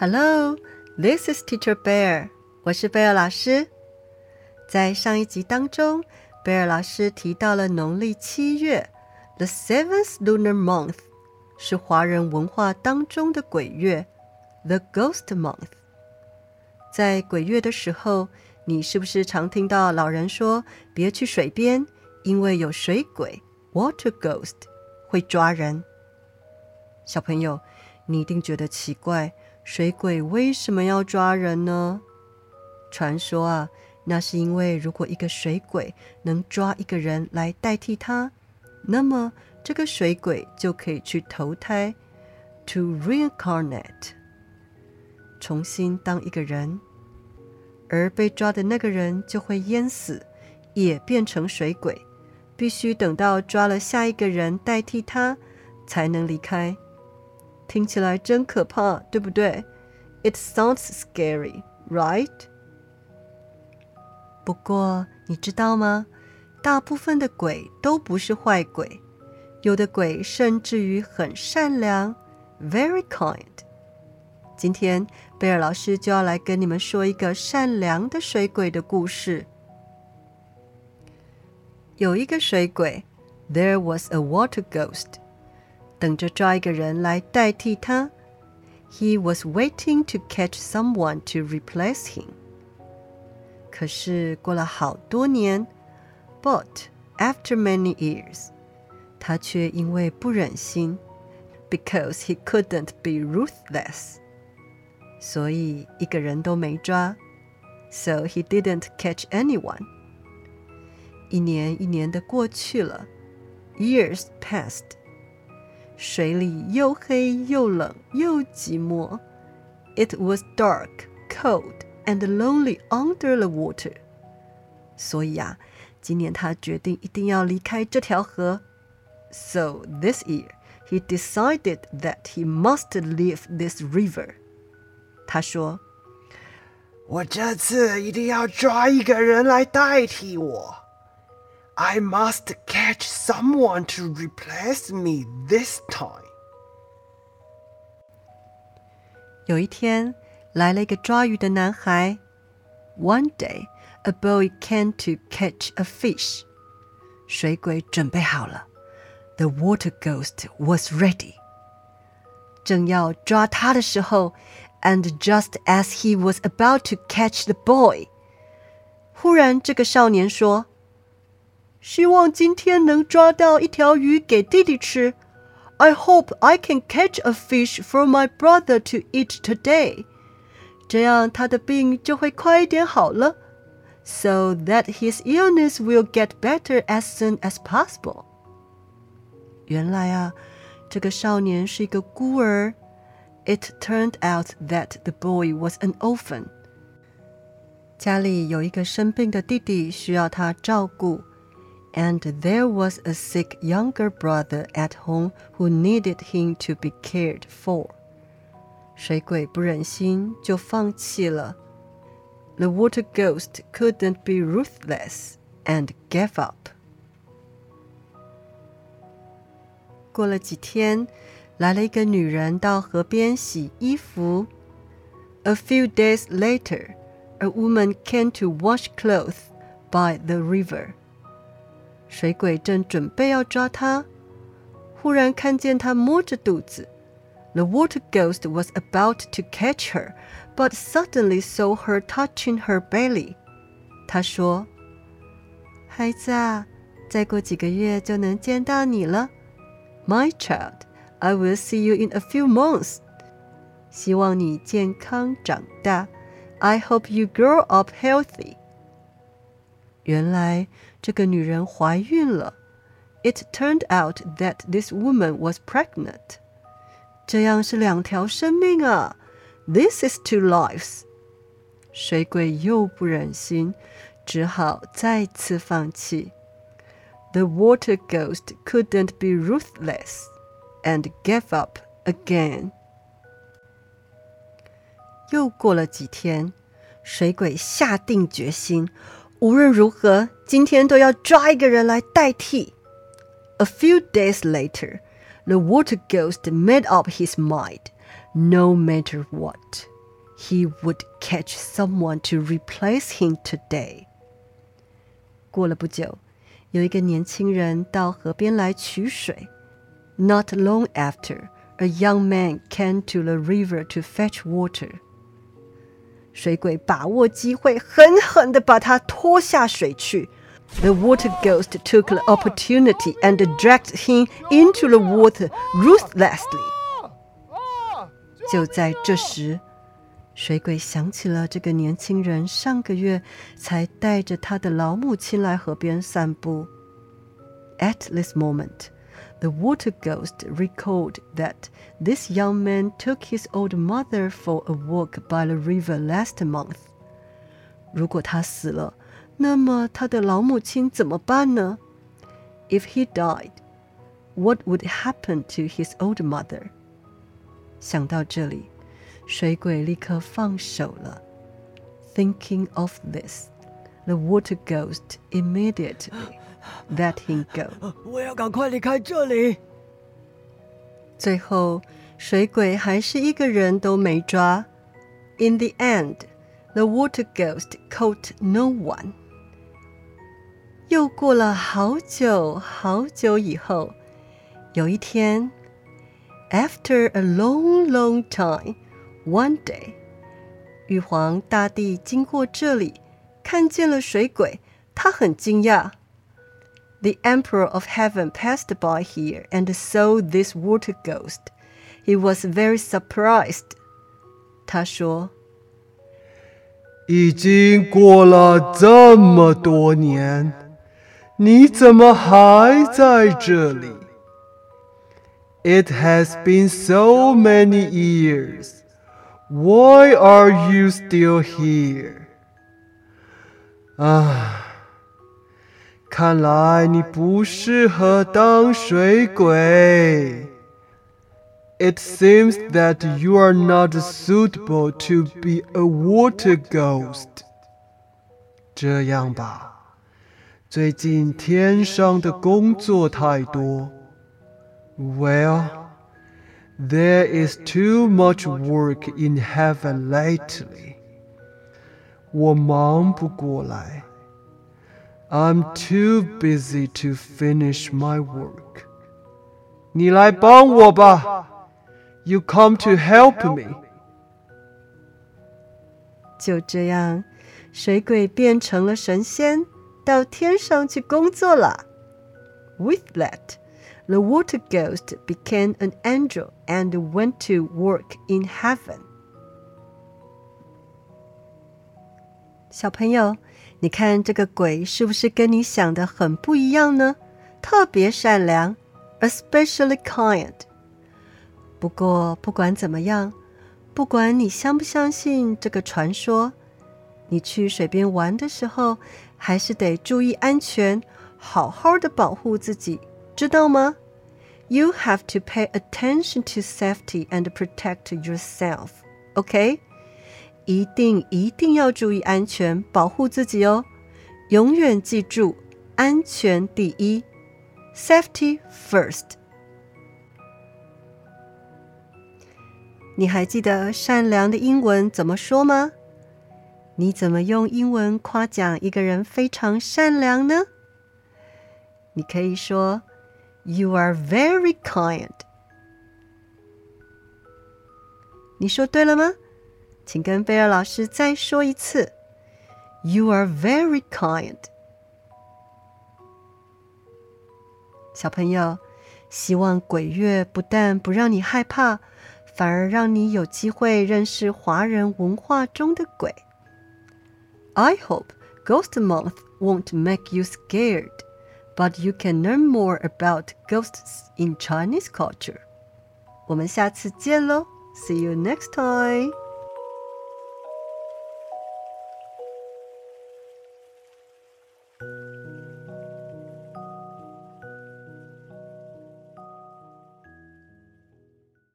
Hello, this is Teacher Bear。我是贝尔老师。在上一集当中，贝尔老师提到了农历七月，the seventh lunar month，是华人文化当中的鬼月，the ghost month。在鬼月的时候，你是不是常听到老人说别去水边，因为有水鬼 （water ghost） 会抓人？小朋友，你一定觉得奇怪。水鬼为什么要抓人呢？传说啊，那是因为如果一个水鬼能抓一个人来代替他，那么这个水鬼就可以去投胎，to reincarnate，重新当一个人，而被抓的那个人就会淹死，也变成水鬼，必须等到抓了下一个人代替他，才能离开。听起来真可怕，对不对？It sounds scary, right? 不过你知道吗？大部分的鬼都不是坏鬼，有的鬼甚至于很善良，very kind。今天贝尔老师就要来跟你们说一个善良的水鬼的故事。有一个水鬼，There was a water ghost。等着抓一个人来代替他。He was waiting to catch someone to replace him。可是过了好多年，but after many years，他却因为不忍心，because he couldn't be ruthless，所以一个人都没抓。So he didn't catch anyone。一年一年的过去了，years passed。 水里又黑又冷又寂寞。It was dark, cold, and lonely under the water. 所以啊，今年他决定一定要离开这条河。So this year he decided that he must leave this river. 他说：“我这次一定要抓一个人来代替我。” ” I must catch someone to replace me this time. 有一天，来了一个抓鱼的男孩。One day, a boy came to catch a fish. 水鬼准备好了，The water ghost was ready. 正要抓他的时候，and just as he was about to catch the boy，忽然这个少年说。 希望今天能抓到一条鱼给弟弟吃。I hope I can catch a fish for my brother to eat today。这样他的病就会快一点好了，so that his illness will get better as soon as possible。原来啊，这个少年是一个孤儿。It turned out that the boy was an orphan。家里有一个生病的弟弟需要他照顾。 and there was a sick younger brother at home who needed him to be cared for. 水鬼不忍心，就放弃了。The water ghost couldn't be ruthless and gave up. 过了几天，来了一个女人到河边洗衣服。A few days later, a woman came to wash clothes by the river. 水鬼正准备要抓他，忽然看见他摸着肚子。The water ghost was about to catch her, but suddenly saw her touching her belly. 他说：“孩子啊，再过几个月就能见到你了。My child, I will see you in a few months. 希望你健康长大。I hope you grow up healthy.” 原来这个女人怀孕了。It turned out that this woman was pregnant. 这样是两条生命啊！This is two lives. 水鬼又不忍心，只好再次放弃。The water ghost couldn't be ruthless and gave up again. 又过了几天，水鬼下定决心。无论如何，今天都要抓一个人来代替。A few days later, the water ghost made up his mind. No matter what, he would catch someone to replace him today. 过了不久，有一个年轻人到河边来取水。Not long after, a young man came to the river to fetch water. 水鬼把握机会，狠狠地把他拖下水去。The water ghost took the opportunity and dragged him into the water ruthlessly. 就在这时，水鬼想起了这个年轻人上个月才带着他的老母亲来河边散步。At this moment, the water ghost recalled that this young man took his old mother for a walk by the river last month. 如果他死了，那么他的老母亲怎么办呢？If he died, what would happen to his old mother? 想到这里，水鬼立刻放手了。Thinking of this, the water ghost immediately let him go. 我要赶快离开这里。最后，水鬼还是一个人都没抓。In the end, the water ghost caught no one. 又过了好久好久以后，有一天，After a long, long time, one day，玉皇大帝经过这里，看见了水鬼，他很惊讶。The Emperor of Heaven passed by here and saw this water ghost. He was very surprised. 他说。已经过了这么多年。你怎么还在这里？It has been so many years. Why are you still here? 啊， 看来你不适合当水鬼。It seems that you are not suitable to be a water ghost. 这样吧。最近天上的工作太多。Well, there is too much work in heaven lately. 我忙不过来。 I'm too busy to finish my work. 你来帮我吧。You come to help me. 就这样，水鬼变成了神仙。到天上去工作了。With that, the water ghost became an angel and went to work in heaven. 小朋友， 你看这个鬼是不是跟你想的很不一样呢？特别善良，especially kind。不过不管怎么样，不管你相不相信这个传说，你去水边玩的时候。还是得注意安全，好好的保护自己，知道吗？You have to pay attention to safety and protect yourself. OK，一定一定要注意安全，保护自己哦。永远记住，安全第一，Safety first。你还记得善良的英文怎么说吗？你怎么用英文夸奖一个人非常善良呢？你可以说：“You are very kind。”你说对了吗？请跟 Bear 老师再说一次。You are very kind。小朋友，希望鬼月不但不让你害怕，反而让你有机会认识华人文化中的鬼。I hope Ghost Month won't make you scared, but you can learn more about ghosts in Chinese culture. 我们下次见喽！See you next time.